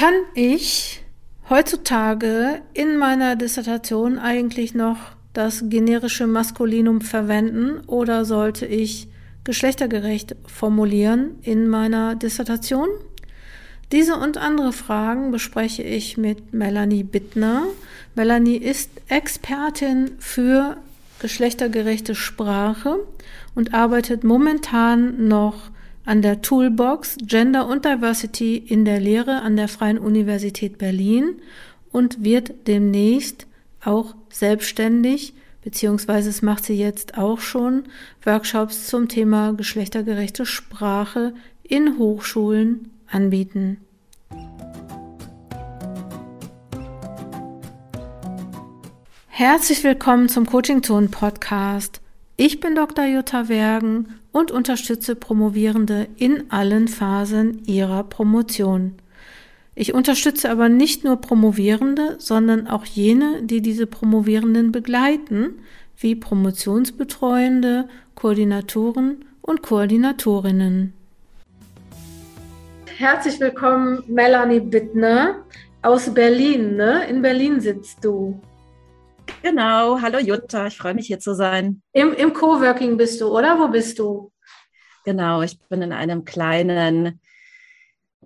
Kann ich heutzutage in meiner Dissertation eigentlich noch das generische Maskulinum verwenden oder sollte ich geschlechtergerecht formulieren in meiner Dissertation? Diese und andere Fragen bespreche ich mit Melanie Bittner. Melanie ist Expertin für geschlechtergerechte Sprache und arbeitet momentan noch an der Toolbox Gender und Diversity in der Lehre an der Freien Universität Berlin und wird demnächst auch selbstständig, beziehungsweise es macht sie jetzt auch schon, Workshops zum Thema geschlechtergerechte Sprache in Hochschulen anbieten. Herzlich willkommen zum Coaching Zone Podcast. Ich bin Dr. Jutta Wergen und unterstütze Promovierende in allen Phasen ihrer Promotion. Ich unterstütze aber nicht nur Promovierende, sondern auch jene, die diese Promovierenden begleiten, wie Promotionsbetreuende, Koordinatoren und Koordinatorinnen. Herzlich willkommen, Melanie Bittner aus Berlin. Ne? In Berlin sitzt du. Genau, hallo Jutta, ich freue mich hier zu sein. Im, Im Coworking bist du, oder? Wo bist du? Genau, ich bin in einem kleinen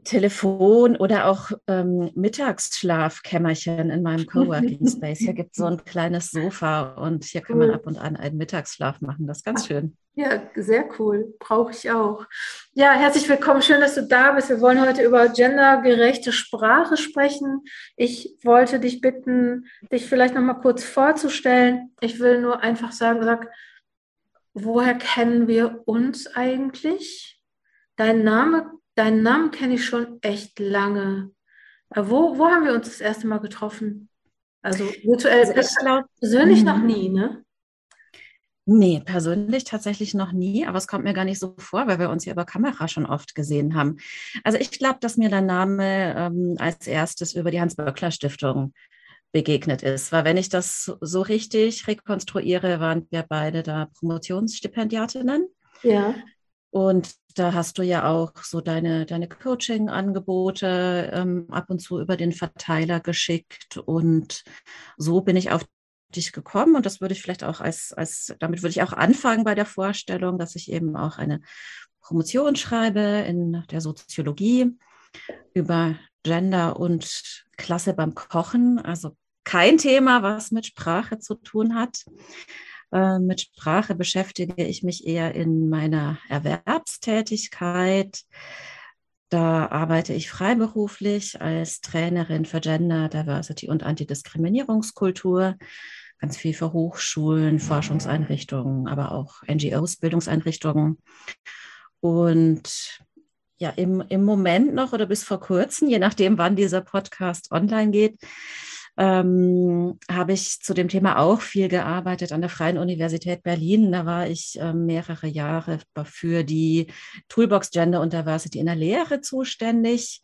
Telefon oder auch ähm, Mittagsschlafkämmerchen in meinem Coworking Space. Hier gibt es so ein kleines Sofa und hier kann man ab und an einen Mittagsschlaf machen. Das ist ganz schön. Ja, sehr cool. Brauche ich auch. Ja, herzlich willkommen. Schön, dass du da bist. Wir wollen heute über gendergerechte Sprache sprechen. Ich wollte dich bitten, dich vielleicht noch mal kurz vorzustellen. Ich will nur einfach sagen, sag, woher kennen wir uns eigentlich? Dein Name deinen Namen kenne ich schon echt lange. Aber wo, wo haben wir uns das erste Mal getroffen? Also virtuell also persönlich noch mhm. nie, ne? Nee, persönlich tatsächlich noch nie, aber es kommt mir gar nicht so vor, weil wir uns ja über Kamera schon oft gesehen haben. Also ich glaube, dass mir der Name ähm, als erstes über die Hans-Böckler-Stiftung begegnet ist. Weil wenn ich das so richtig rekonstruiere, waren wir beide da Promotionsstipendiatinnen. Ja. Und da hast du ja auch so deine, deine Coaching-Angebote ähm, ab und zu über den Verteiler geschickt. Und so bin ich auf dich gekommen. Und das würde ich vielleicht auch als, als, damit würde ich auch anfangen bei der Vorstellung, dass ich eben auch eine Promotion schreibe in der Soziologie über Gender und Klasse beim Kochen. Also kein Thema, was mit Sprache zu tun hat. Äh, mit Sprache beschäftige ich mich eher in meiner Erwerbstätigkeit. Da arbeite ich freiberuflich als Trainerin für Gender, Diversity und Antidiskriminierungskultur. Ganz viel für Hochschulen, Forschungseinrichtungen, aber auch NGOs, Bildungseinrichtungen. Und ja, im, im Moment noch oder bis vor kurzem, je nachdem, wann dieser Podcast online geht, ähm, habe ich zu dem Thema auch viel gearbeitet an der Freien Universität Berlin. Da war ich äh, mehrere Jahre für die Toolbox Gender und Diversity in der Lehre zuständig.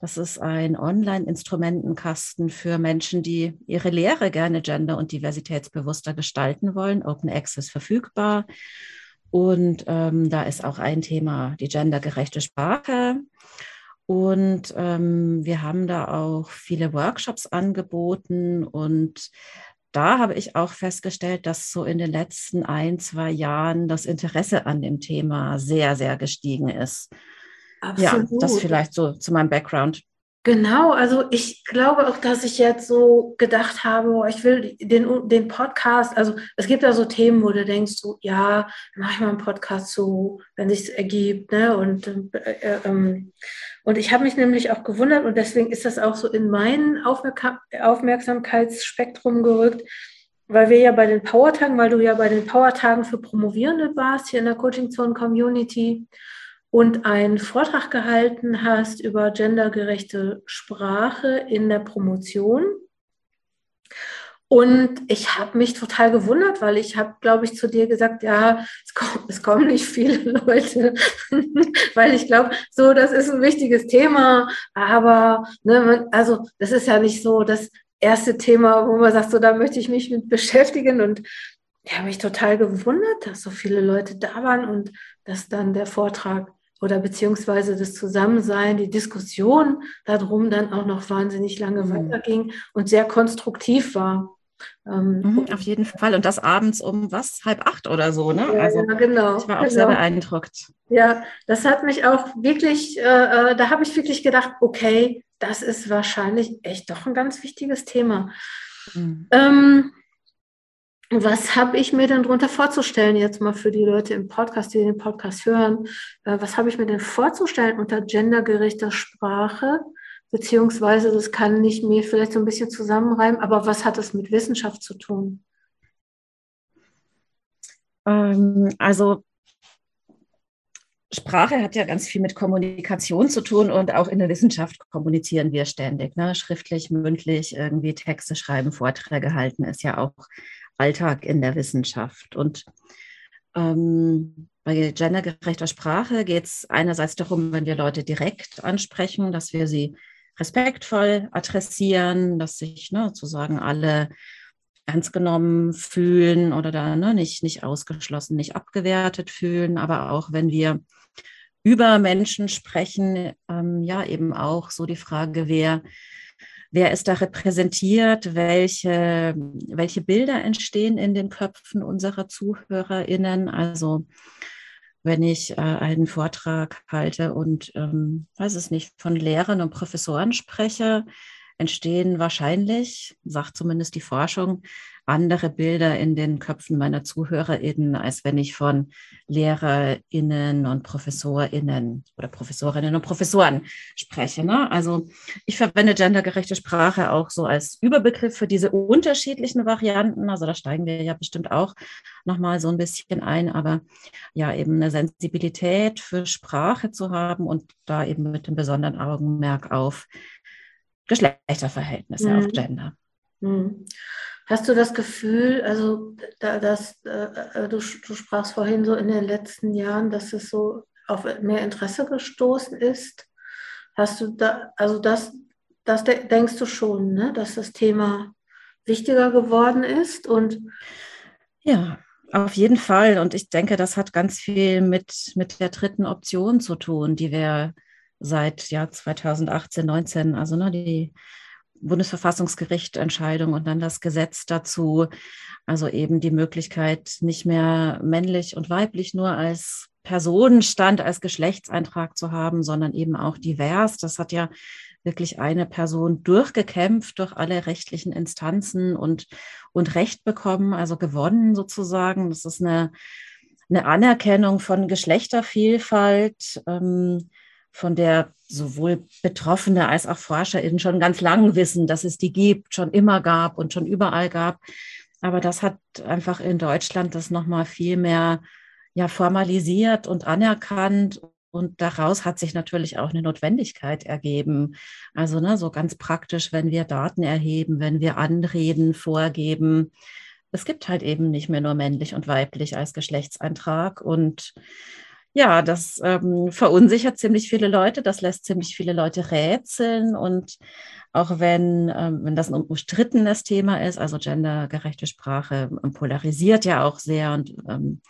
Das ist ein Online-Instrumentenkasten für Menschen, die ihre Lehre gerne gender- und diversitätsbewusster gestalten wollen. Open Access verfügbar. Und ähm, da ist auch ein Thema die gendergerechte Sprache. Und ähm, wir haben da auch viele Workshops angeboten und da habe ich auch festgestellt, dass so in den letzten ein, zwei Jahren das Interesse an dem Thema sehr, sehr gestiegen ist. Absolut. Ja, das vielleicht so zu meinem Background. Genau, also ich glaube auch, dass ich jetzt so gedacht habe, ich will den, den Podcast, also es gibt ja so Themen, wo du denkst, so, ja, mache ich mal einen Podcast so, wenn sich ergibt, ne? Und, äh, ähm, und ich habe mich nämlich auch gewundert und deswegen ist das auch so in mein Aufmerksam Aufmerksamkeitsspektrum gerückt, weil wir ja bei den Powertagen, weil du ja bei den Powertagen für Promovierende warst, hier in der Coaching Zone Community und einen Vortrag gehalten hast über gendergerechte Sprache in der Promotion. Und ich habe mich total gewundert, weil ich habe, glaube ich, zu dir gesagt, ja, es, kommen, es kommen nicht viele Leute, weil ich glaube, so, das ist ein wichtiges Thema, aber, ne, also das ist ja nicht so das erste Thema, wo man sagt, so, da möchte ich mich mit beschäftigen. Und ich habe mich total gewundert, dass so viele Leute da waren und dass dann der Vortrag oder beziehungsweise das Zusammensein, die Diskussion darum dann auch noch wahnsinnig lange mhm. weiterging und sehr konstruktiv war. Ähm, mhm, auf jeden Fall. Und das abends um was? Halb acht oder so, ne? Ja, also, ja, genau. Ich war auch genau. sehr beeindruckt. Ja, das hat mich auch wirklich, äh, äh, da habe ich wirklich gedacht, okay, das ist wahrscheinlich echt doch ein ganz wichtiges Thema. Mhm. Ähm, was habe ich mir denn darunter vorzustellen, jetzt mal für die Leute im Podcast, die den Podcast hören, äh, was habe ich mir denn vorzustellen unter gendergerechter Sprache? Beziehungsweise, das kann ich mir vielleicht so ein bisschen zusammenreimen, aber was hat das mit Wissenschaft zu tun? Ähm, also Sprache hat ja ganz viel mit Kommunikation zu tun und auch in der Wissenschaft kommunizieren wir ständig. Ne? Schriftlich, mündlich, irgendwie Texte schreiben, Vorträge halten ist ja auch Alltag in der Wissenschaft. Und ähm, bei gendergerechter Sprache geht es einerseits darum, wenn wir Leute direkt ansprechen, dass wir sie respektvoll adressieren, dass sich ne, sozusagen alle ernst genommen fühlen oder da ne, nicht, nicht ausgeschlossen, nicht abgewertet fühlen. Aber auch wenn wir über Menschen sprechen, ähm, ja eben auch so die Frage, wer Wer ist da repräsentiert? Welche, welche Bilder entstehen in den Köpfen unserer ZuhörerInnen? Also, wenn ich äh, einen Vortrag halte und, ähm, weiß es nicht, von Lehrern und Professoren spreche, entstehen wahrscheinlich, sagt zumindest die Forschung, andere Bilder in den Köpfen meiner ZuhörerInnen, als wenn ich von LehrerInnen und ProfessorInnen oder Professorinnen und Professoren spreche. Ne? Also ich verwende gendergerechte Sprache auch so als Überbegriff für diese unterschiedlichen Varianten. Also da steigen wir ja bestimmt auch nochmal so ein bisschen ein, aber ja, eben eine Sensibilität für Sprache zu haben und da eben mit dem besonderen Augenmerk auf Geschlechterverhältnisse, mhm. auf Gender. Mhm. Hast du das Gefühl, also da, dass, äh, äh, du, du sprachst vorhin so in den letzten Jahren, dass es so auf mehr Interesse gestoßen ist? Hast du da, also das, das denkst du schon, ne? dass das Thema wichtiger geworden ist und ja, auf jeden Fall. Und ich denke, das hat ganz viel mit, mit der dritten Option zu tun, die wir seit Jahr 2018, 19, also ne, die Bundesverfassungsgericht Entscheidung und dann das Gesetz dazu. Also eben die Möglichkeit, nicht mehr männlich und weiblich nur als Personenstand, als Geschlechtseintrag zu haben, sondern eben auch divers. Das hat ja wirklich eine Person durchgekämpft durch alle rechtlichen Instanzen und, und Recht bekommen, also gewonnen sozusagen. Das ist eine, eine Anerkennung von Geschlechtervielfalt. Ähm, von der sowohl Betroffene als auch ForscherInnen schon ganz lang wissen, dass es die gibt, schon immer gab und schon überall gab. Aber das hat einfach in Deutschland das nochmal viel mehr ja, formalisiert und anerkannt. Und daraus hat sich natürlich auch eine Notwendigkeit ergeben. Also ne, so ganz praktisch, wenn wir Daten erheben, wenn wir Anreden vorgeben. Es gibt halt eben nicht mehr nur männlich und weiblich als Geschlechtseintrag. Und ja, das ähm, verunsichert ziemlich viele Leute, das lässt ziemlich viele Leute rätseln und auch wenn, ähm, wenn das ein umstrittenes Thema ist, also gendergerechte Sprache ähm, polarisiert ja auch sehr und ähm,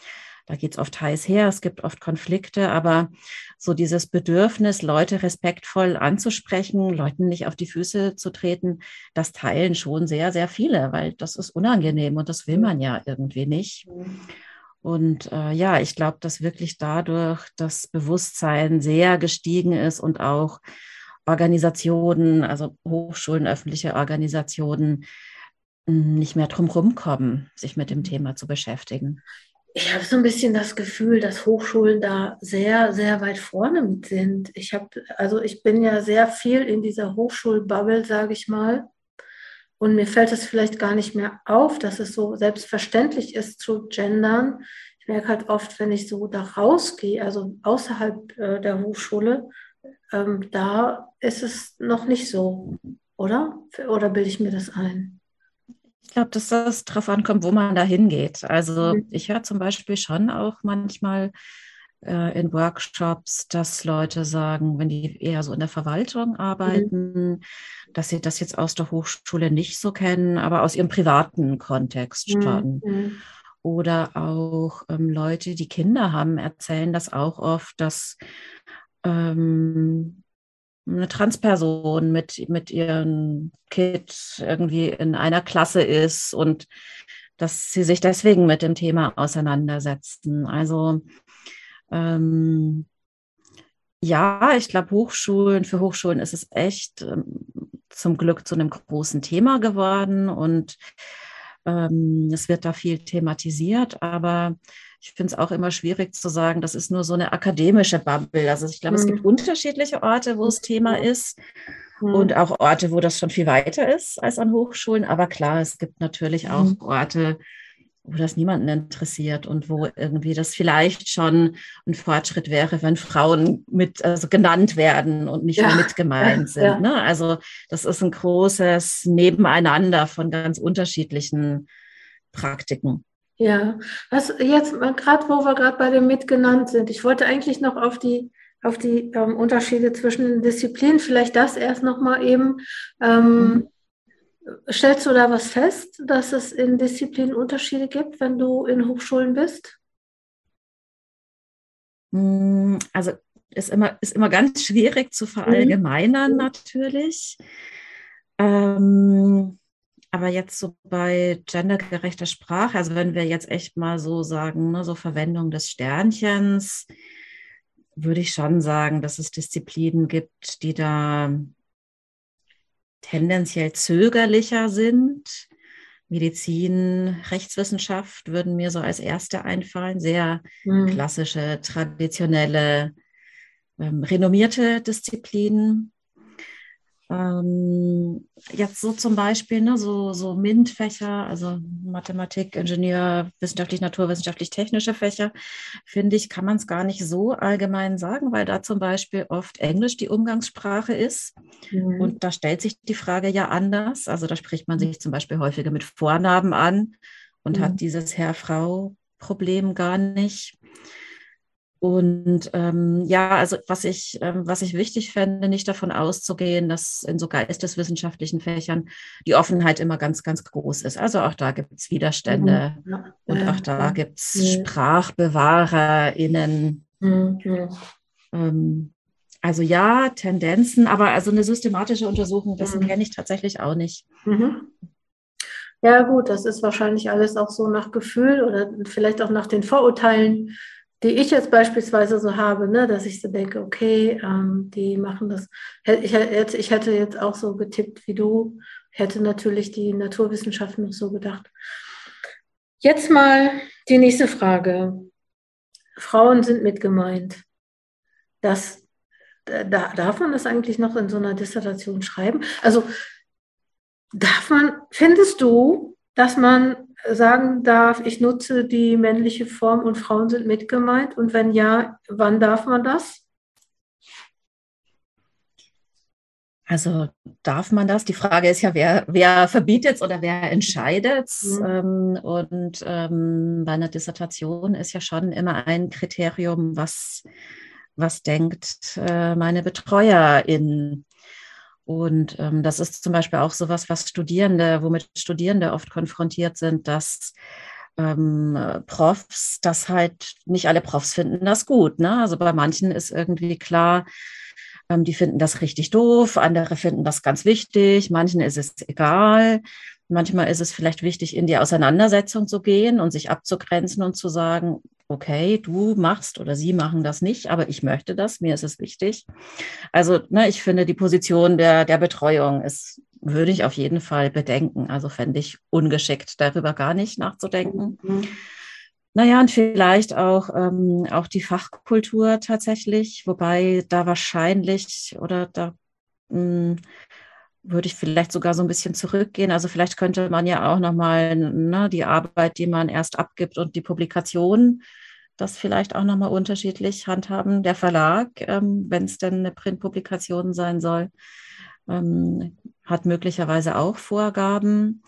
da geht es oft heiß her, es gibt oft Konflikte, aber so dieses Bedürfnis, Leute respektvoll anzusprechen, Leuten nicht auf die Füße zu treten, das teilen schon sehr, sehr viele, weil das ist unangenehm und das will man ja irgendwie nicht. Mhm. Und äh, ja, ich glaube, dass wirklich dadurch das Bewusstsein sehr gestiegen ist und auch Organisationen, also Hochschulen, öffentliche Organisationen, hm, nicht mehr drum kommen, sich mit dem Thema zu beschäftigen. Ich habe so ein bisschen das Gefühl, dass Hochschulen da sehr, sehr weit vorne mit sind. Ich habe, also ich bin ja sehr viel in dieser Hochschulbubble, sage ich mal. Und mir fällt es vielleicht gar nicht mehr auf, dass es so selbstverständlich ist zu gendern. Ich merke halt oft, wenn ich so da rausgehe, also außerhalb äh, der Hochschule, ähm, da ist es noch nicht so, oder? Oder bilde ich mir das ein? Ich glaube, dass das darauf ankommt, wo man da hingeht. Also mhm. ich höre zum Beispiel schon auch manchmal äh, in Workshops, dass Leute sagen, wenn die eher so in der Verwaltung arbeiten, mhm. dass sie das jetzt aus der Hochschule nicht so kennen, aber aus ihrem privaten Kontext mhm. schon. Mhm. Oder auch ähm, Leute, die Kinder haben, erzählen das auch oft, dass ähm, eine Transperson mit, mit ihrem Kind irgendwie in einer Klasse ist und dass sie sich deswegen mit dem Thema auseinandersetzen. Also ähm, ja, ich glaube, Hochschulen, für Hochschulen ist es echt ähm, zum Glück zu einem großen Thema geworden und ähm, es wird da viel thematisiert, aber ich finde es auch immer schwierig zu sagen, das ist nur so eine akademische Bubble. Also ich glaube, mhm. es gibt mhm. unterschiedliche Orte, wo es Thema ist mhm. und auch Orte, wo das schon viel weiter ist als an Hochschulen. Aber klar, es gibt natürlich auch mhm. Orte, wo das niemanden interessiert und wo irgendwie das vielleicht schon ein Fortschritt wäre, wenn Frauen mit also genannt werden und nicht ja. nur mit gemeint sind. Ja. Ne? Also das ist ein großes Nebeneinander von ganz unterschiedlichen Praktiken. Ja, was jetzt gerade, wo wir gerade bei dem mitgenannt sind, ich wollte eigentlich noch auf die auf die ähm, Unterschiede zwischen den Disziplinen, vielleicht das erst noch mal eben. Ähm, mhm. Stellst du da was fest, dass es in Disziplinen Unterschiede gibt, wenn du in Hochschulen bist? Mm, also ist immer, ist immer ganz schwierig zu verallgemeinern mhm. natürlich. Ähm, aber jetzt so bei gendergerechter Sprache, also wenn wir jetzt echt mal so sagen, ne, so Verwendung des Sternchens, würde ich schon sagen, dass es Disziplinen gibt, die da tendenziell zögerlicher sind. Medizin, Rechtswissenschaft würden mir so als erste einfallen. Sehr mhm. klassische, traditionelle, ähm, renommierte Disziplinen. Ähm, jetzt so zum Beispiel, ne, so, so MINT-Fächer, also Mathematik, Ingenieur, wissenschaftlich, naturwissenschaftlich, technische Fächer, finde ich, kann man es gar nicht so allgemein sagen, weil da zum Beispiel oft Englisch die Umgangssprache ist. Mhm. Und da stellt sich die Frage ja anders. Also da spricht man sich zum Beispiel häufiger mit Vornamen an und mhm. hat dieses Herr-Frau-Problem gar nicht. Und ähm, ja, also was ich, ähm, was ich wichtig fände, nicht davon auszugehen, dass in so geisteswissenschaftlichen Fächern die Offenheit immer ganz, ganz groß ist. Also auch da gibt es Widerstände mhm. und auch da gibt es ja. SprachbewahrerInnen. Mhm. Ähm, also ja, Tendenzen, aber also eine systematische Untersuchung, das mhm. kenne ich tatsächlich auch nicht. Mhm. Ja, gut, das ist wahrscheinlich alles auch so nach Gefühl oder vielleicht auch nach den Vorurteilen die ich jetzt beispielsweise so habe, ne, dass ich so denke, okay, ähm, die machen das. Ich, jetzt, ich hätte jetzt auch so getippt wie du, hätte natürlich die Naturwissenschaften noch so gedacht. Jetzt mal die nächste Frage. Frauen sind mit gemeint. Das, da, darf man das eigentlich noch in so einer Dissertation schreiben? Also darf man, findest du, dass man sagen darf, ich nutze die männliche Form und Frauen sind mitgemeint? Und wenn ja, wann darf man das? Also darf man das? Die Frage ist ja, wer, wer verbietet es oder wer entscheidet mhm. ähm, Und ähm, bei einer Dissertation ist ja schon immer ein Kriterium, was, was denkt äh, meine Betreuerin und ähm, das ist zum Beispiel auch sowas, was Studierende, womit Studierende oft konfrontiert sind, dass ähm, Profs, das halt nicht alle Profs finden das gut. Ne? Also bei manchen ist irgendwie klar, ähm, die finden das richtig doof, andere finden das ganz wichtig, manchen ist es egal. Manchmal ist es vielleicht wichtig, in die Auseinandersetzung zu gehen und sich abzugrenzen und zu sagen, okay, du machst oder sie machen das nicht, aber ich möchte das, mir ist es wichtig. Also ne, ich finde, die Position der, der Betreuung ist, würde ich auf jeden Fall bedenken. Also fände ich ungeschickt, darüber gar nicht nachzudenken. Mhm. Naja, und vielleicht auch, ähm, auch die Fachkultur tatsächlich, wobei da wahrscheinlich oder da mh, hm, würde ich vielleicht sogar so ein bisschen zurückgehen. Also vielleicht könnte man ja auch nochmal ne, die Arbeit, die man erst abgibt und die Publikation, das vielleicht auch nochmal unterschiedlich handhaben. Der Verlag, ähm, wenn es denn eine Printpublikation sein soll, ähm, hat möglicherweise auch Vorgaben.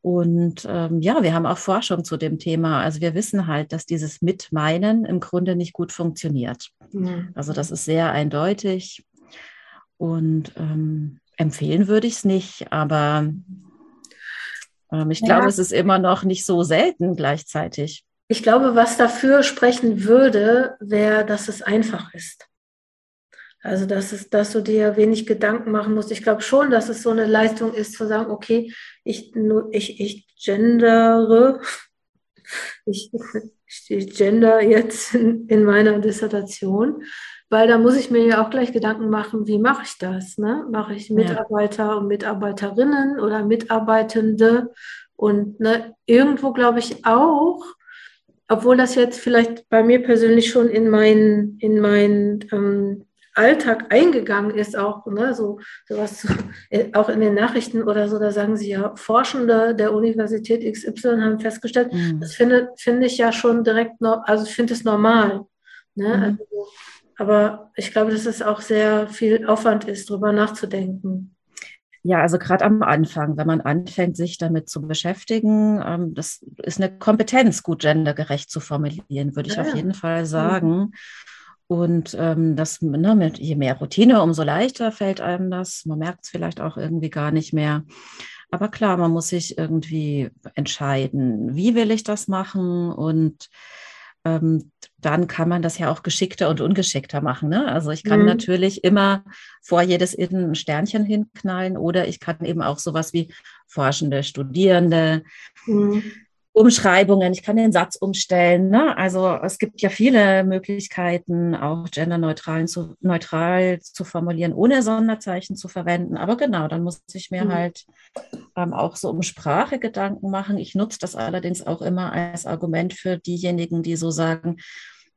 Und ähm, ja, wir haben auch Forschung zu dem Thema. Also wir wissen halt, dass dieses Mitmeinen im Grunde nicht gut funktioniert. Mhm. Also das ist sehr eindeutig. Und ähm, empfehlen würde ich es nicht, aber ähm, ich ja. glaube, es ist immer noch nicht so selten gleichzeitig. Ich glaube, was dafür sprechen würde, wäre, dass es einfach ist. Also, dass, es, dass du dir wenig Gedanken machen musst. Ich glaube schon, dass es so eine Leistung ist, zu sagen, okay, ich, ich, ich gendere, ich, ich gender jetzt in, in meiner Dissertation, weil da muss ich mir ja auch gleich Gedanken machen, wie mache ich das? Ne? Mache ich Mitarbeiter ja. und Mitarbeiterinnen oder Mitarbeitende? Und ne, irgendwo glaube ich auch, obwohl das jetzt vielleicht bei mir persönlich schon in meinen in mein, ähm, Alltag eingegangen ist, auch ne, so sowas, äh, auch in den Nachrichten oder so, da sagen sie ja, Forschende der Universität XY haben festgestellt, mhm. das finde, finde ich ja schon direkt, also ich finde es normal. Ne? Mhm. Also, aber ich glaube, dass es auch sehr viel Aufwand ist, darüber nachzudenken. Ja, also gerade am Anfang, wenn man anfängt, sich damit zu beschäftigen, ähm, das ist eine Kompetenz, gut gendergerecht zu formulieren, würde ich ja, auf jeden Fall sagen. Und ähm, das, ne, mit, je mehr Routine, umso leichter fällt einem das. Man merkt es vielleicht auch irgendwie gar nicht mehr. Aber klar, man muss sich irgendwie entscheiden, wie will ich das machen und dann kann man das ja auch geschickter und ungeschickter machen. Ne? Also ich kann mhm. natürlich immer vor jedes Innen ein Sternchen hinknallen oder ich kann eben auch sowas wie Forschende, Studierende, mhm. Umschreibungen, ich kann den Satz umstellen. Ne? Also es gibt ja viele Möglichkeiten, auch genderneutral zu, neutral zu formulieren, ohne Sonderzeichen zu verwenden. Aber genau, dann muss ich mir mhm. halt ähm, auch so um Sprache Gedanken machen. Ich nutze das allerdings auch immer als Argument für diejenigen, die so sagen,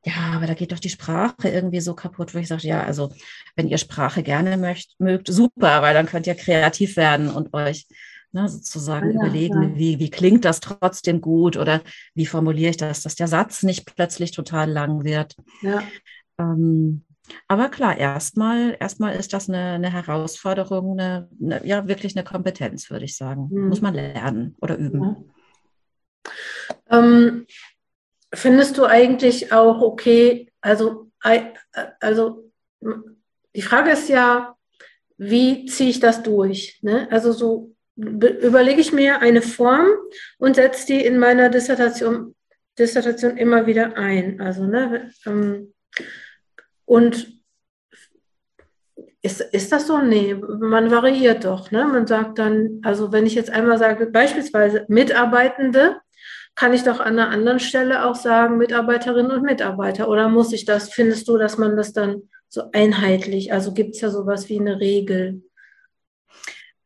ja, aber da geht doch die Sprache irgendwie so kaputt, wo ich sage, ja, also wenn ihr Sprache gerne möcht, mögt, super, weil dann könnt ihr kreativ werden und euch ne, sozusagen ja, überlegen, ja. Wie, wie klingt das trotzdem gut oder wie formuliere ich das, dass der Satz nicht plötzlich total lang wird. Ja. Ähm, aber klar, erstmal erstmal ist das eine, eine Herausforderung, eine, eine, ja, wirklich eine Kompetenz, würde ich sagen. Mhm. Muss man lernen oder üben. Ähm, findest du eigentlich auch okay, also, also die Frage ist ja, wie ziehe ich das durch? Ne? Also so überlege ich mir eine Form und setze die in meiner Dissertation, Dissertation immer wieder ein. Also, ne, ähm, und ist, ist das so? Nee, man variiert doch. Ne? Man sagt dann, also wenn ich jetzt einmal sage, beispielsweise Mitarbeitende, kann ich doch an einer anderen Stelle auch sagen, Mitarbeiterinnen und Mitarbeiter. Oder muss ich das, findest du, dass man das dann so einheitlich, also gibt es ja sowas wie eine Regel?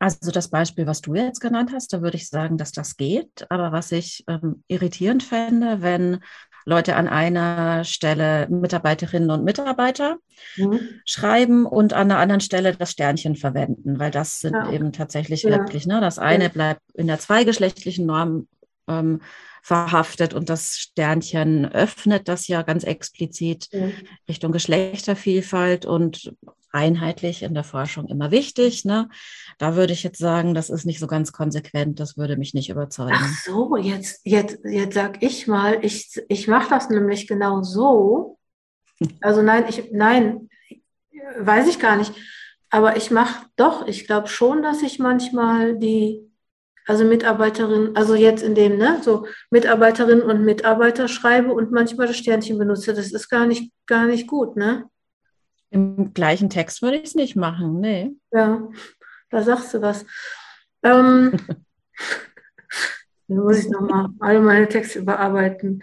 Also das Beispiel, was du jetzt genannt hast, da würde ich sagen, dass das geht. Aber was ich ähm, irritierend fände, wenn Leute an einer Stelle Mitarbeiterinnen und Mitarbeiter mhm. schreiben und an einer anderen Stelle das Sternchen verwenden, weil das sind ja. eben tatsächlich ja. wirklich, ne, das eine ja. bleibt in der zweigeschlechtlichen Norm ähm, verhaftet und das Sternchen öffnet das ja ganz explizit Richtung Geschlechtervielfalt und einheitlich in der Forschung immer wichtig. Ne? Da würde ich jetzt sagen, das ist nicht so ganz konsequent, das würde mich nicht überzeugen. Ach so, jetzt, jetzt, jetzt sag ich mal, ich, ich mache das nämlich genau so. Also nein, ich, nein, weiß ich gar nicht. Aber ich mache doch, ich glaube schon, dass ich manchmal die, also Mitarbeiterinnen, also jetzt in dem, ne, so Mitarbeiterinnen und Mitarbeiter schreibe und manchmal das Sternchen benutze. Das ist gar nicht, gar nicht gut, ne? Im gleichen Text würde ich es nicht machen, nee. Ja, da sagst du was. Ähm, dann muss ich nochmal alle meine Texte überarbeiten.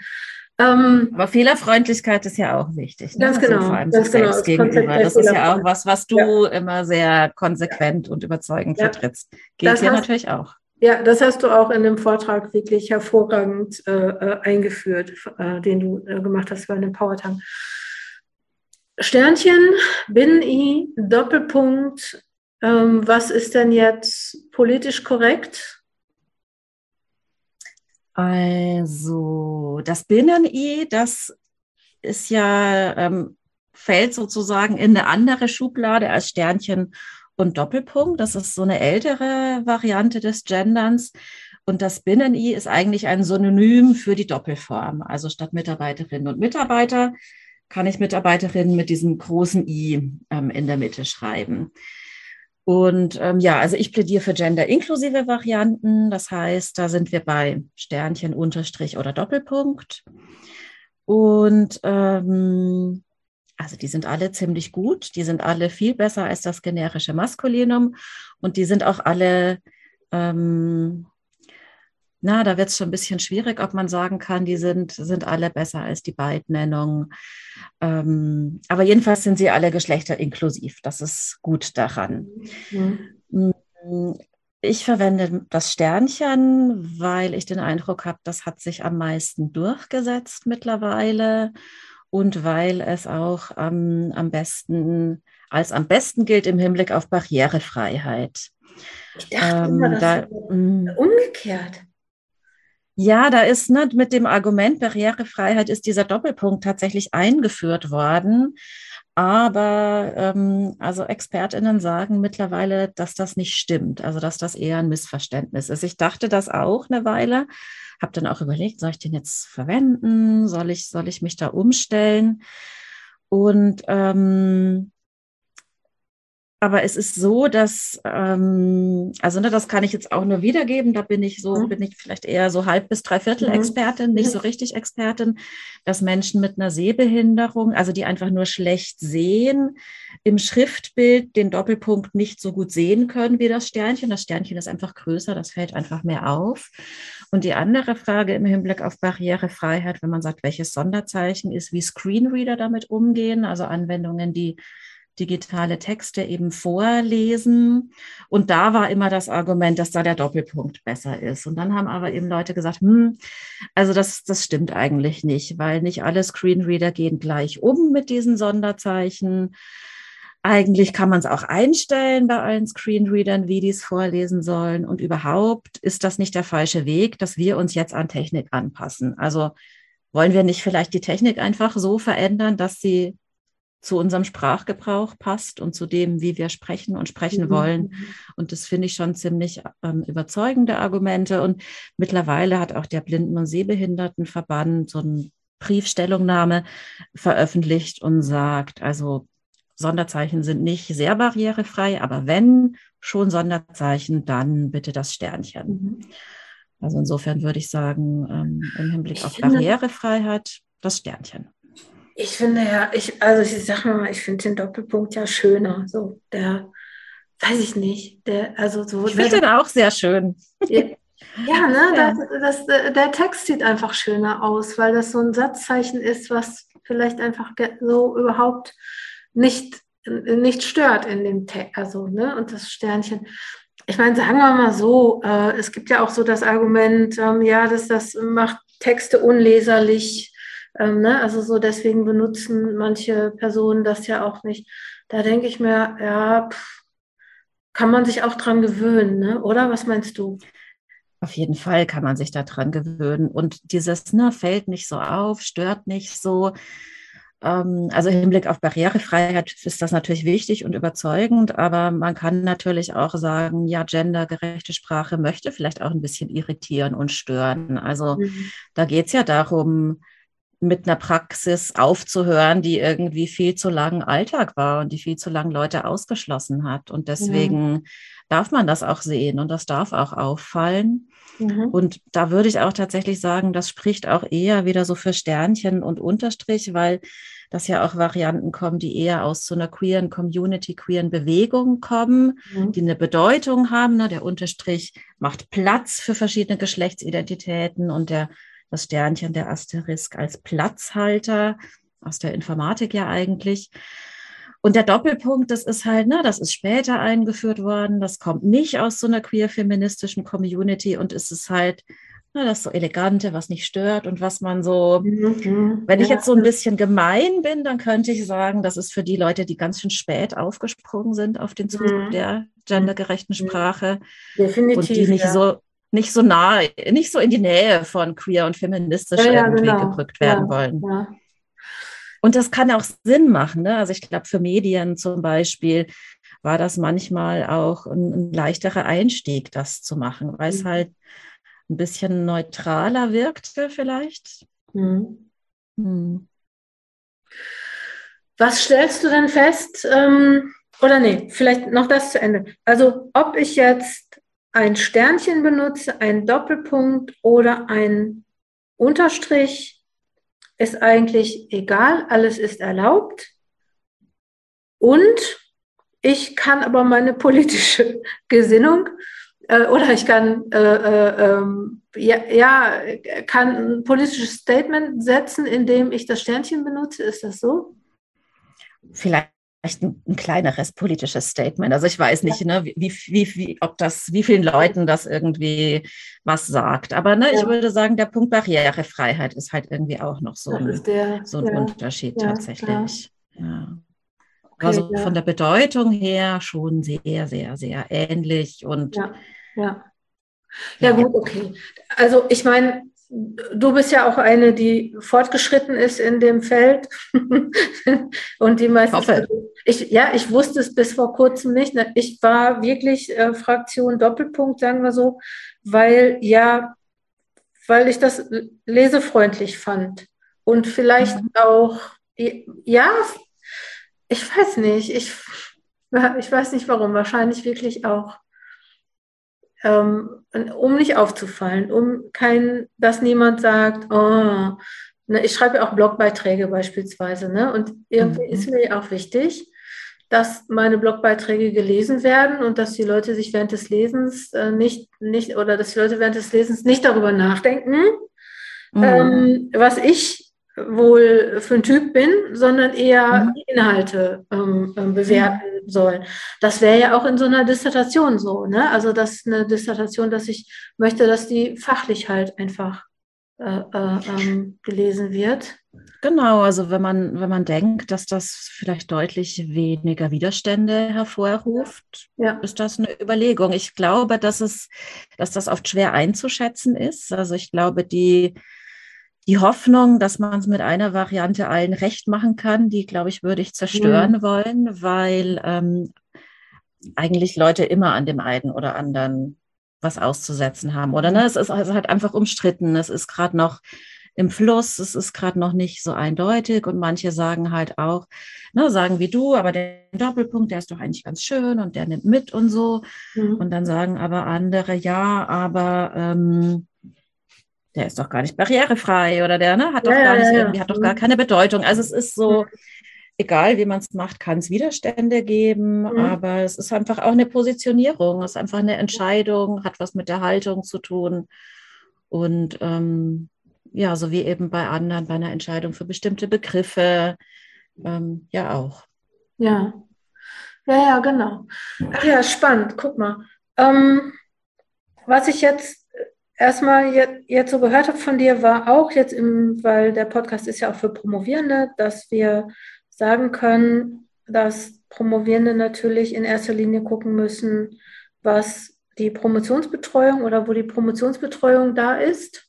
Ähm, Aber Fehlerfreundlichkeit ist ja auch wichtig. Ne? Ganz also genau. Vor allem ganz genau. Das, gegenüber. das ist ja auch was, was du ja. immer sehr konsequent und überzeugend ja. vertrittst. Geht das hier hast, natürlich auch. Ja, das hast du auch in dem Vortrag wirklich hervorragend äh, äh eingeführt, äh, den du äh, gemacht hast bei dem Powertank. Sternchen, Binnen-I, Doppelpunkt. Ähm, was ist denn jetzt politisch korrekt? Also das Binnen-I, das ist ja, ähm, fällt sozusagen in eine andere Schublade als Sternchen und Doppelpunkt. Das ist so eine ältere Variante des Genderns. Und das Binnen-I ist eigentlich ein Synonym für die Doppelform. Also statt Mitarbeiterinnen und Mitarbeiter kann ich Mitarbeiterinnen mit diesem großen I ähm, in der Mitte schreiben. Und ähm, ja, also ich plädiere für gender-inklusive Varianten. Das heißt, da sind wir bei Sternchen, Unterstrich oder Doppelpunkt. Und ähm, also die sind alle ziemlich gut, die sind alle viel besser als das generische Maskulinum und die sind auch alle, ähm, na, da wird es schon ein bisschen schwierig, ob man sagen kann, die sind, sind alle besser als die Beidnennung. Ähm, aber jedenfalls sind sie alle Geschlechter inklusiv. Das ist gut daran. Mhm. Ich verwende das Sternchen, weil ich den Eindruck habe, das hat sich am meisten durchgesetzt mittlerweile und weil es auch ähm, am besten als am besten gilt im Hinblick auf Barrierefreiheit. Ich dachte ähm, immer, das da, mm. umgekehrt. Ja, da ist ne, mit dem Argument Barrierefreiheit ist dieser Doppelpunkt tatsächlich eingeführt worden. Aber ähm, also ExpertInnen sagen mittlerweile, dass das nicht stimmt, also dass das eher ein Missverständnis ist. Ich dachte das auch eine Weile, habe dann auch überlegt, soll ich den jetzt verwenden? Soll ich, soll ich mich da umstellen? Und ähm, aber es ist so, dass, ähm, also ne, das kann ich jetzt auch nur wiedergeben, da bin ich so, mhm. bin ich vielleicht eher so halb bis dreiviertel mhm. Expertin, nicht so richtig Expertin, dass Menschen mit einer Sehbehinderung, also die einfach nur schlecht sehen, im Schriftbild den Doppelpunkt nicht so gut sehen können wie das Sternchen. Das Sternchen ist einfach größer, das fällt einfach mehr auf. Und die andere Frage im Hinblick auf Barrierefreiheit, wenn man sagt, welches Sonderzeichen ist, wie Screenreader damit umgehen, also Anwendungen, die digitale Texte eben vorlesen. Und da war immer das Argument, dass da der Doppelpunkt besser ist. Und dann haben aber eben Leute gesagt, hm, also das, das stimmt eigentlich nicht, weil nicht alle Screenreader gehen gleich um mit diesen Sonderzeichen. Eigentlich kann man es auch einstellen bei allen Screenreadern, wie die es vorlesen sollen. Und überhaupt ist das nicht der falsche Weg, dass wir uns jetzt an Technik anpassen. Also wollen wir nicht vielleicht die Technik einfach so verändern, dass sie zu unserem Sprachgebrauch passt und zu dem, wie wir sprechen und sprechen mhm. wollen. Und das finde ich schon ziemlich ähm, überzeugende Argumente. Und mittlerweile hat auch der Blinden- und Sehbehindertenverband so eine Briefstellungnahme veröffentlicht und sagt, also Sonderzeichen sind nicht sehr barrierefrei, aber wenn schon Sonderzeichen, dann bitte das Sternchen. Mhm. Also insofern würde ich sagen, ähm, im Hinblick auf Barrierefreiheit das Sternchen. Ich finde ja, ich, also ich sag mal, ich finde den Doppelpunkt ja schöner. So, der, weiß ich nicht, der, also so. Ich finde den auch sehr schön. Ja, ja ne, ja. Das, das, der Text sieht einfach schöner aus, weil das so ein Satzzeichen ist, was vielleicht einfach so überhaupt nicht, nicht stört in dem Text, also, ne, und das Sternchen. Ich meine, sagen wir mal so, äh, es gibt ja auch so das Argument, ähm, ja, dass das macht Texte unleserlich ähm, ne? Also so deswegen benutzen manche Personen das ja auch nicht. Da denke ich mir, ja, pff, kann man sich auch dran gewöhnen, ne? oder? Was meinst du? Auf jeden Fall kann man sich daran gewöhnen. Und dieses ne, fällt nicht so auf, stört nicht so. Ähm, also im Hinblick auf Barrierefreiheit ist das natürlich wichtig und überzeugend, aber man kann natürlich auch sagen, ja, gendergerechte Sprache möchte vielleicht auch ein bisschen irritieren und stören. Also mhm. da geht es ja darum, mit einer Praxis aufzuhören, die irgendwie viel zu lang Alltag war und die viel zu lang Leute ausgeschlossen hat. Und deswegen mhm. darf man das auch sehen und das darf auch auffallen. Mhm. Und da würde ich auch tatsächlich sagen, das spricht auch eher wieder so für Sternchen und Unterstrich, weil das ja auch Varianten kommen, die eher aus so einer queeren Community, queeren Bewegung kommen, mhm. die eine Bedeutung haben. Ne? Der Unterstrich macht Platz für verschiedene Geschlechtsidentitäten und der das Sternchen der Asterisk als Platzhalter aus der Informatik ja eigentlich. Und der Doppelpunkt, das ist halt, ne, das ist später eingeführt worden, das kommt nicht aus so einer queer-feministischen Community und es ist halt ne, das so Elegante, was nicht stört und was man so, mhm, wenn ich jetzt so ein bisschen gemein bin, dann könnte ich sagen, das ist für die Leute, die ganz schön spät aufgesprungen sind auf den Zug mhm. der gendergerechten Sprache Definitiv, und die nicht ja. so nicht so nah, nicht so in die Nähe von queer und feministisch ja, irgendwie genau. gerückt werden wollen. Und das kann auch Sinn machen. Ne? Also ich glaube, für Medien zum Beispiel war das manchmal auch ein, ein leichterer Einstieg, das zu machen, weil es mhm. halt ein bisschen neutraler wirkte vielleicht. Mhm. Mhm. Was stellst du denn fest? Ähm, oder nee, vielleicht noch das zu Ende. Also ob ich jetzt ein Sternchen benutze, ein Doppelpunkt oder ein Unterstrich, ist eigentlich egal, alles ist erlaubt. und ich kann aber meine politische Gesinnung äh, oder ich kann, äh, äh, ähm, ja, ja, kann ein politisches Statement setzen, indem ich das Sternchen benutze. Ist das so? Vielleicht ein, ein, kleineres politisches Statement. Also ich weiß nicht, ja. ne, wie, wie, wie, ob das, wie vielen Leuten das irgendwie was sagt. Aber ne, ja. ich würde sagen, der Punkt Barrierefreiheit ist halt irgendwie auch noch so ein, der, so ein. Unterschied tatsächlich. Ja. Okay, also von der Bedeutung her schon sehr, sehr, sehr ähnlich und ja, ja. Ja, gut, okay. Also ich meine, du bist ja auch eine, die fortgeschritten ist in dem Feld. und die meisten. Ich, ja, ich wusste es bis vor kurzem nicht. Ich war wirklich äh, Fraktion Doppelpunkt, sagen wir so, weil ja, weil ich das lesefreundlich fand. Und vielleicht mhm. auch, ja, ich weiß nicht, ich, ich weiß nicht warum, wahrscheinlich wirklich auch ähm, um nicht aufzufallen, um kein, dass niemand sagt, oh, ne, ich schreibe ja auch Blogbeiträge beispielsweise, ne? Und irgendwie mhm. ist mir auch wichtig, dass meine Blogbeiträge gelesen werden und dass die Leute sich während des Lesens äh, nicht, nicht, oder dass die Leute während des Lesens nicht darüber nachdenken, mhm. ähm, was ich wohl für ein Typ bin, sondern eher mhm. Inhalte ähm, ähm, bewerten mhm. sollen. Das wäre ja auch in so einer Dissertation so, ne? Also das ist eine Dissertation, dass ich möchte, dass die fachlich halt einfach äh, äh, ähm, gelesen wird. Genau, also wenn man, wenn man denkt, dass das vielleicht deutlich weniger Widerstände hervorruft, ja. ist das eine Überlegung. Ich glaube, dass es, dass das oft schwer einzuschätzen ist. Also ich glaube, die die Hoffnung, dass man es mit einer Variante allen recht machen kann, die, glaube ich, würde ich zerstören mhm. wollen, weil ähm, eigentlich Leute immer an dem einen oder anderen was auszusetzen haben. Oder ne, es ist also halt einfach umstritten. Es ist gerade noch im Fluss, es ist gerade noch nicht so eindeutig und manche sagen halt auch, ne, sagen wie du, aber der Doppelpunkt, der ist doch eigentlich ganz schön und der nimmt mit und so. Mhm. Und dann sagen aber andere, ja, aber ähm, der ist doch gar nicht barrierefrei oder der ne, hat doch ja, gar nicht, ja, irgendwie hat doch gar keine Bedeutung. Also es ist so. Egal wie man es macht, kann es Widerstände geben, mhm. aber es ist einfach auch eine Positionierung, es ist einfach eine Entscheidung, hat was mit der Haltung zu tun. Und ähm, ja, so wie eben bei anderen, bei einer Entscheidung für bestimmte Begriffe, ähm, ja auch. Ja, ja, ja, genau. Ach ja, spannend, guck mal. Ähm, was ich jetzt erstmal jetzt, jetzt so gehört habe von dir, war auch jetzt im, weil der Podcast ist ja auch für Promovierende, dass wir sagen können, dass Promovierende natürlich in erster Linie gucken müssen, was die Promotionsbetreuung oder wo die Promotionsbetreuung da ist.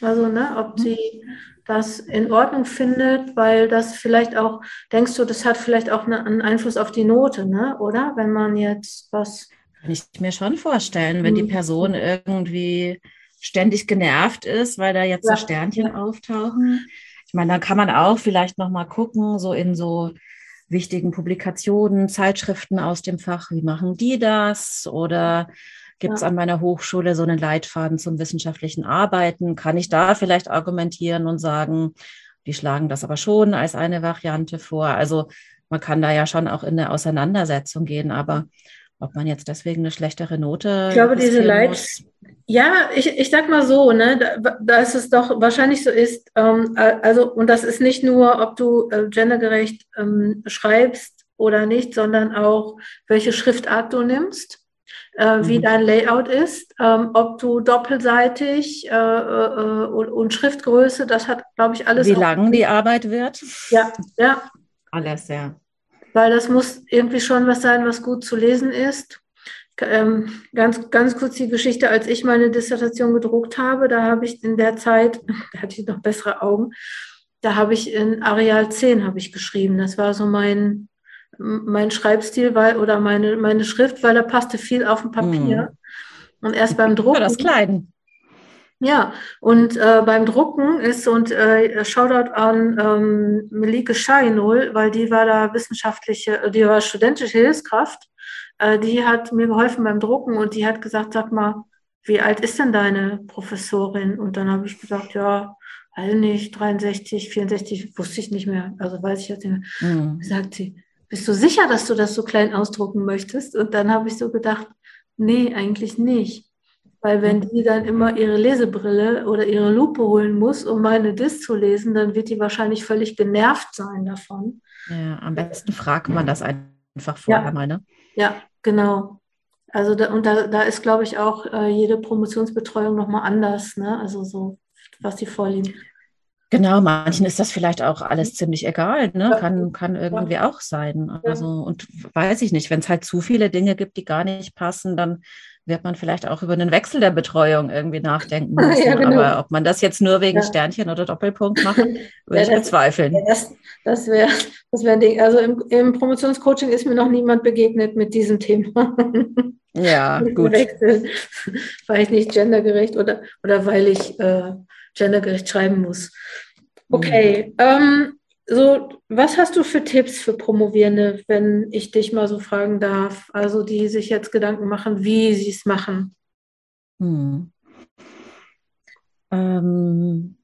Also, ne, ob mhm. sie das in Ordnung findet, weil das vielleicht auch, denkst du, das hat vielleicht auch einen Einfluss auf die Note, ne? oder? Wenn man jetzt was. Kann ich mir schon vorstellen, wenn die mhm. Person irgendwie ständig genervt ist, weil da jetzt ja. so Sternchen auftauchen. Ich meine, dann kann man auch vielleicht noch mal gucken, so in so wichtigen Publikationen, Zeitschriften aus dem Fach, wie machen die das? Oder gibt es ja. an meiner Hochschule so einen Leitfaden zum wissenschaftlichen Arbeiten? Kann ich da vielleicht argumentieren und sagen, die schlagen das aber schon als eine Variante vor? Also man kann da ja schon auch in eine Auseinandersetzung gehen, aber ob man jetzt deswegen eine schlechtere Note. Ich glaube, diese Leit. Ja, ich, ich sag mal so, ne, da, dass es doch wahrscheinlich so ist, ähm, also, und das ist nicht nur, ob du äh, gendergerecht ähm, schreibst oder nicht, sondern auch, welche Schriftart du nimmst. Äh, mhm. wie dein Layout ist, ähm, ob du doppelseitig äh, äh, und, und, Schriftgröße, das hat, glaube ich, alles. Wie lang die Arbeit wird? Ja, ja. Alles, ja weil das muss irgendwie schon was sein, was gut zu lesen ist. Ähm, ganz, ganz kurz die Geschichte, als ich meine Dissertation gedruckt habe, da habe ich in der Zeit, da hatte ich noch bessere Augen, da habe ich in Areal 10 habe ich geschrieben. Das war so mein, mein Schreibstil weil, oder meine, meine Schrift, weil da passte viel auf dem Papier. Mhm. Und erst beim Drucken. das Kleiden. Ja, und äh, beim Drucken ist, und äh, Shoutout an ähm, Melike Scheinol, weil die war da wissenschaftliche, die war studentische Hilfskraft, äh, die hat mir geholfen beim Drucken und die hat gesagt, sag mal, wie alt ist denn deine Professorin? Und dann habe ich gesagt, ja, weiß nicht, 63, 64, wusste ich nicht mehr, also weiß ich jetzt nicht mehr. Mhm. Sagt sie, bist du sicher, dass du das so klein ausdrucken möchtest? Und dann habe ich so gedacht, nee, eigentlich nicht. Weil wenn die dann immer ihre Lesebrille oder ihre Lupe holen muss, um meine Dis zu lesen, dann wird die wahrscheinlich völlig genervt sein davon. Ja, am besten fragt man das einfach vorher Ja. mal, ne? Ja, genau. Also da, und da, da ist, glaube ich, auch äh, jede Promotionsbetreuung nochmal anders, ne? Also so, was die vorliegen. Genau, manchen ist das vielleicht auch alles ziemlich egal, ne? Kann, kann irgendwie auch sein. Also, und weiß ich nicht, wenn es halt zu viele Dinge gibt, die gar nicht passen, dann wird man vielleicht auch über einen Wechsel der Betreuung irgendwie nachdenken Ja, müssen. genau. Aber ob man das jetzt nur wegen Ja. Sternchen oder Doppelpunkt macht, würde Ja, ich das- bezweifeln. Ja, das das wäre das wär ein Ding. Also im, im Promotionscoaching ist mir noch niemand begegnet mit diesem Thema. Ja, gut. Wechseln, weil ich nicht gendergerecht oder, oder weil ich äh, gendergerecht schreiben muss. Okay, ähm, so, was hast du für Tipps für Promovierende, wenn ich dich mal so fragen darf? Also die sich jetzt Gedanken machen, wie sie es machen. Hm. Ähm,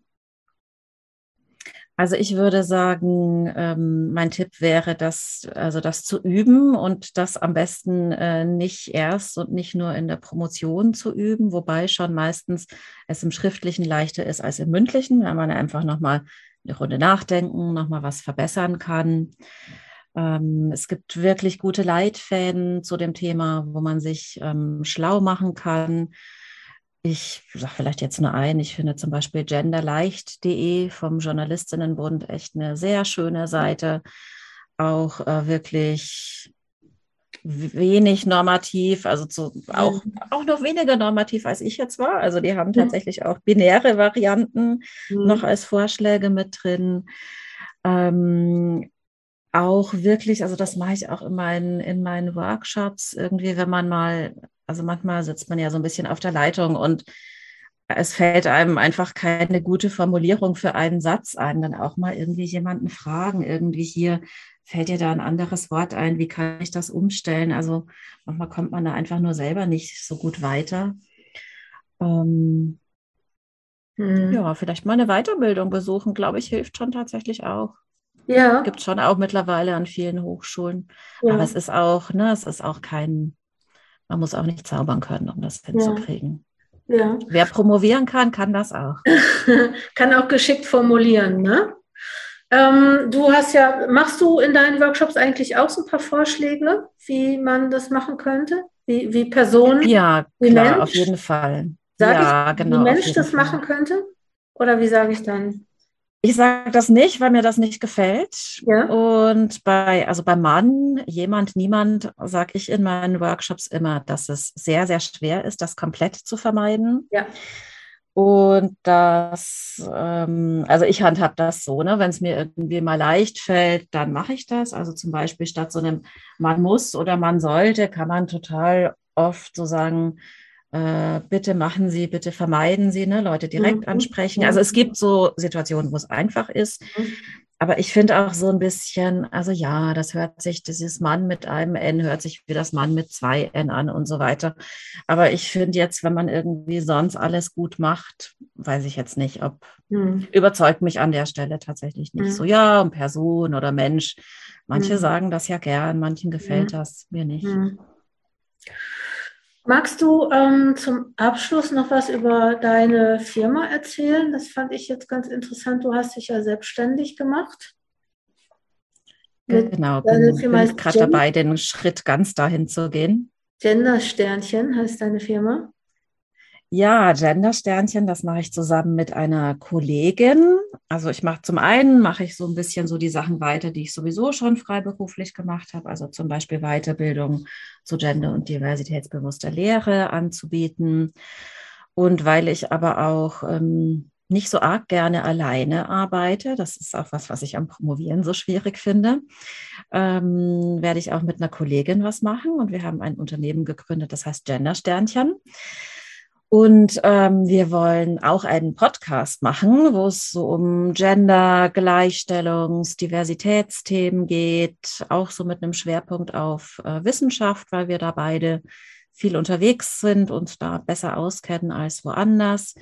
also ich würde sagen, ähm, mein Tipp wäre, das, also das zu üben und das am besten äh, nicht erst und nicht nur in der Promotion zu üben, wobei schon meistens es im Schriftlichen leichter ist als im Mündlichen, weil man einfach nochmal eine Runde nachdenken, nochmal was verbessern kann. Ähm, es gibt wirklich gute Leitfäden zu dem Thema, wo man sich ähm, schlau machen kann. Ich sage vielleicht jetzt nur ein, ich finde zum Beispiel genderleicht.de vom Journalistinnenbund echt eine sehr schöne Seite. Auch äh, wirklich wenig normativ, also zu, auch, auch noch weniger normativ, als ich jetzt war. Also die haben tatsächlich auch binäre Varianten Mhm. noch als Vorschläge mit drin. Ähm, auch wirklich, also das mache ich auch in meinen, in meinen Workshops irgendwie, wenn man mal, also manchmal sitzt man ja so ein bisschen auf der Leitung und es fällt einem einfach keine gute Formulierung für einen Satz ein, dann auch mal irgendwie jemanden fragen, irgendwie hier fällt dir da ein anderes Wort ein, wie kann ich das umstellen? Also manchmal kommt man da einfach nur selber nicht so gut weiter. Ähm, Mhm. ja, vielleicht mal eine Weiterbildung besuchen, glaube ich, hilft schon tatsächlich auch. Ja, Gibt schon auch mittlerweile an vielen Hochschulen. ja. Aber es ist auch, ne, es ist auch kein, man muss auch nicht zaubern können, um das hinzukriegen. Ja. Wer promovieren kann, kann das auch. Kann auch geschickt formulieren, ne? Ähm, du hast ja, machst du in deinen Workshops eigentlich auch so ein paar Vorschläge, wie man das machen könnte? Wie, wie Personen, Ja, Wie klar, Mensch? auf jeden Fall. Sag ja, ich, genau. wie Mensch das machen könnte? Oder wie sage ich dann? Ich sage das nicht, weil mir das nicht gefällt. Ja. Und bei, also beim Mann, jemand, niemand, sage ich in meinen Workshops immer, dass es sehr, sehr schwer ist, das komplett zu vermeiden. Ja. Und das, ähm, also ich handhab das so, ne? Wenn es mir irgendwie mal leicht fällt, dann mache ich das. Also zum Beispiel statt so einem man muss oder man sollte, kann man total oft so sagen, äh, bitte machen Sie, bitte vermeiden Sie, ne? Leute direkt Mhm. ansprechen. Also es gibt so Situationen, wo es einfach ist. Mhm. Aber ich finde auch so ein bisschen, also ja, das hört sich, dieses Mann mit einem N hört sich wie das Mann mit zwei N an und so weiter. Aber ich finde jetzt, wenn man irgendwie sonst alles gut macht, weiß ich jetzt nicht, ob Hm. überzeugt mich an der Stelle tatsächlich nicht Mhm. so, ja, um Person oder Mensch. Manche Mhm. sagen das ja gern, manchen gefällt Mhm. das, mir nicht. Magst du ähm, zum Abschluss noch was über deine Firma erzählen? Das fand ich jetzt ganz interessant. Du hast dich ja selbstständig gemacht. Genau, deine bin, Firma bin gerade dabei, den Schritt ganz dahin zu gehen. Gender-Sternchen heißt deine Firma. Ja, Gender-Sternchen, das mache ich zusammen mit einer Kollegin. Also ich mache zum einen, mache ich so ein bisschen so die Sachen weiter, die ich sowieso schon freiberuflich gemacht habe. Also zum Beispiel Weiterbildung zu Gender- und diversitätsbewusster Lehre anzubieten. Und weil ich aber auch ähm, nicht so arg gerne alleine arbeite, das ist auch was, was ich am Promovieren so schwierig finde, ähm, werde ich auch mit einer Kollegin was machen. Und wir haben ein Unternehmen gegründet, das heißt Gender-Sternchen. Und ähm, wir wollen auch einen Podcast machen, wo es so um Gender, Gleichstellungs-, Diversitätsthemen geht, auch so mit einem Schwerpunkt auf äh, Wissenschaft, weil wir da beide viel unterwegs sind und da besser auskennen als woanders.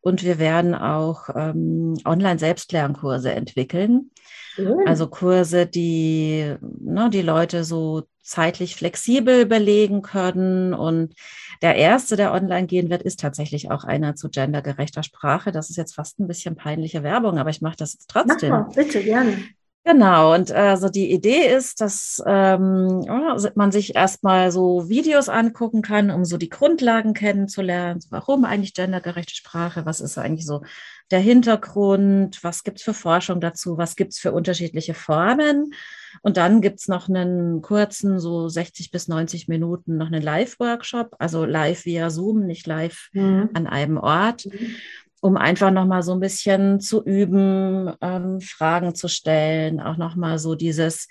Und wir werden auch ähm, Online-Selbstlernkurse entwickeln. Mhm. Also Kurse, die ne, die Leute so zeitlich flexibel belegen können. Und der erste, der online gehen wird, ist tatsächlich auch einer zu gendergerechter Sprache. Das ist jetzt fast ein bisschen peinliche Werbung, aber ich mache das trotzdem. Mach mal, bitte, gerne. Genau, und also die Idee ist, dass ähm, man sich erstmal so Videos angucken kann, um so die Grundlagen kennenzulernen. Warum eigentlich gendergerechte Sprache? Was ist eigentlich so der Hintergrund? Was gibt es für Forschung dazu? Was gibt es für unterschiedliche Formen? Und dann gibt es noch einen kurzen, so 60 bis 90 Minuten, noch einen Live-Workshop, also live via Zoom, nicht live mhm. an einem Ort. Mhm um einfach nochmal so ein bisschen zu üben, ähm, Fragen zu stellen, auch nochmal so dieses,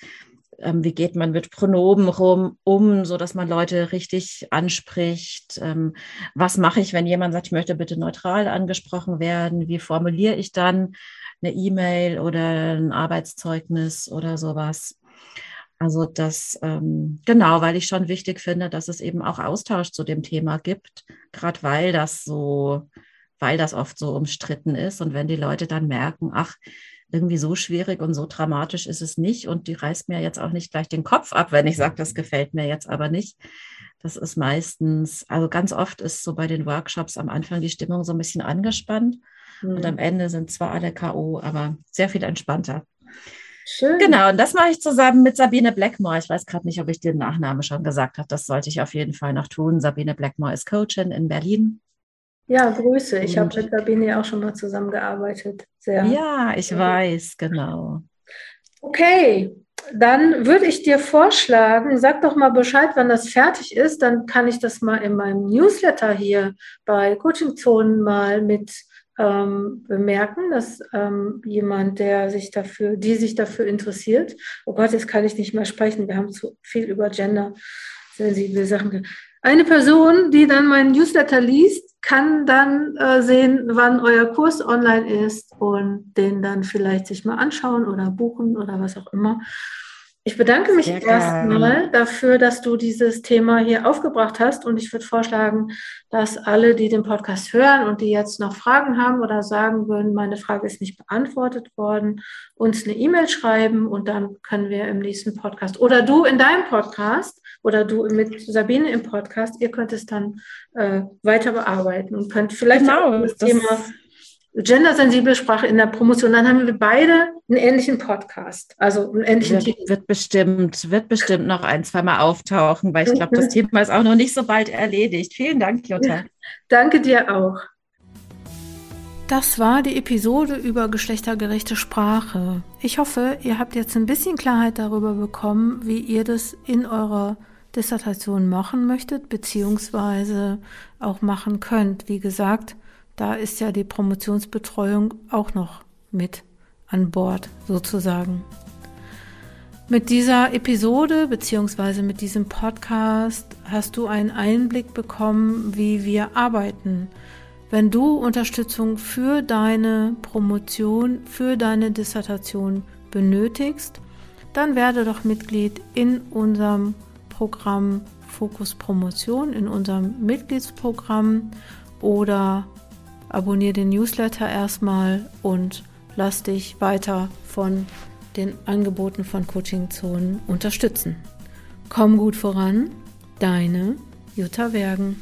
ähm, wie geht man mit Pronomen rum, um, so dass man Leute richtig anspricht. Ähm, was mache ich, wenn jemand sagt, ich möchte bitte neutral angesprochen werden? Wie formuliere ich dann eine E-Mail oder ein Arbeitszeugnis oder sowas? Also das, ähm, genau, weil ich schon wichtig finde, dass es eben auch Austausch zu dem Thema gibt, gerade weil das so weil das oft so umstritten ist. Und wenn die Leute dann merken, ach, irgendwie so schwierig und so dramatisch ist es nicht und die reißt mir jetzt auch nicht gleich den Kopf ab, wenn ich sage, das gefällt mir jetzt aber nicht. Das ist meistens, also ganz oft ist so bei den Workshops am Anfang die Stimmung so ein bisschen angespannt mhm. und am Ende sind zwar alle KO, aber sehr viel entspannter. Schön. Genau, und das mache ich zusammen mit Sabine Blackmore. Ich weiß gerade nicht, ob ich den Nachnamen schon gesagt habe. Das sollte ich auf jeden Fall noch tun. Sabine Blackmore ist Coachin in Berlin. Ja, Grüße. Ich habe mit Sabine auch schon mal zusammengearbeitet. Sehr. Ja, ich weiß, genau. Okay, dann würde ich dir vorschlagen, sag doch mal Bescheid, wann das fertig ist. Dann kann ich das mal in meinem Newsletter hier bei Coaching Zonen mal mit ähm, bemerken, dass ähm, jemand, der sich dafür, die sich dafür interessiert, oh Gott, jetzt kann ich nicht mehr sprechen, wir haben zu viel über Gender sensible Sachen. Eine Person, die dann meinen Newsletter liest, kann dann äh, sehen, wann euer Kurs online ist und den dann vielleicht sich mal anschauen oder buchen oder was auch immer. Ich bedanke mich erstmal dafür, dass du dieses Thema hier aufgebracht hast und ich würde vorschlagen, dass alle, die den Podcast hören und die jetzt noch Fragen haben oder sagen würden, meine Frage ist nicht beantwortet worden, uns eine E-Mail schreiben und dann können wir im nächsten Podcast oder du in deinem Podcast oder du mit Sabine im Podcast, ihr könnt es dann äh, weiter bearbeiten und könnt vielleicht genau, auch das, das Thema gendersensible Sprache in der Promotion, dann haben wir beide einen ähnlichen Podcast, also einen ähnlichen wird, Titel. Wird bestimmt, wird bestimmt noch ein, zweimal auftauchen, weil ich glaube, das Thema ist auch noch nicht so bald erledigt. Vielen Dank, Jutta. Danke dir auch. Das war die Episode über geschlechtergerechte Sprache. Ich hoffe, ihr habt jetzt ein bisschen Klarheit darüber bekommen, wie ihr das in eurer Dissertation machen möchtet, beziehungsweise auch machen könnt. Wie gesagt, da ist ja die Promotionsbetreuung auch noch mit an Bord sozusagen. Mit dieser Episode beziehungsweise mit diesem Podcast hast du einen Einblick bekommen, wie wir arbeiten. Wenn du Unterstützung für deine Promotion, für deine Dissertation benötigst, dann werde doch Mitglied in unserem Programm Fokus Promotion in unserem Mitgliedsprogramm oder abonniere den Newsletter erstmal und lass dich weiter von den Angeboten von Coaching Zonen unterstützen. Komm gut voran, deine Jutta Wergen.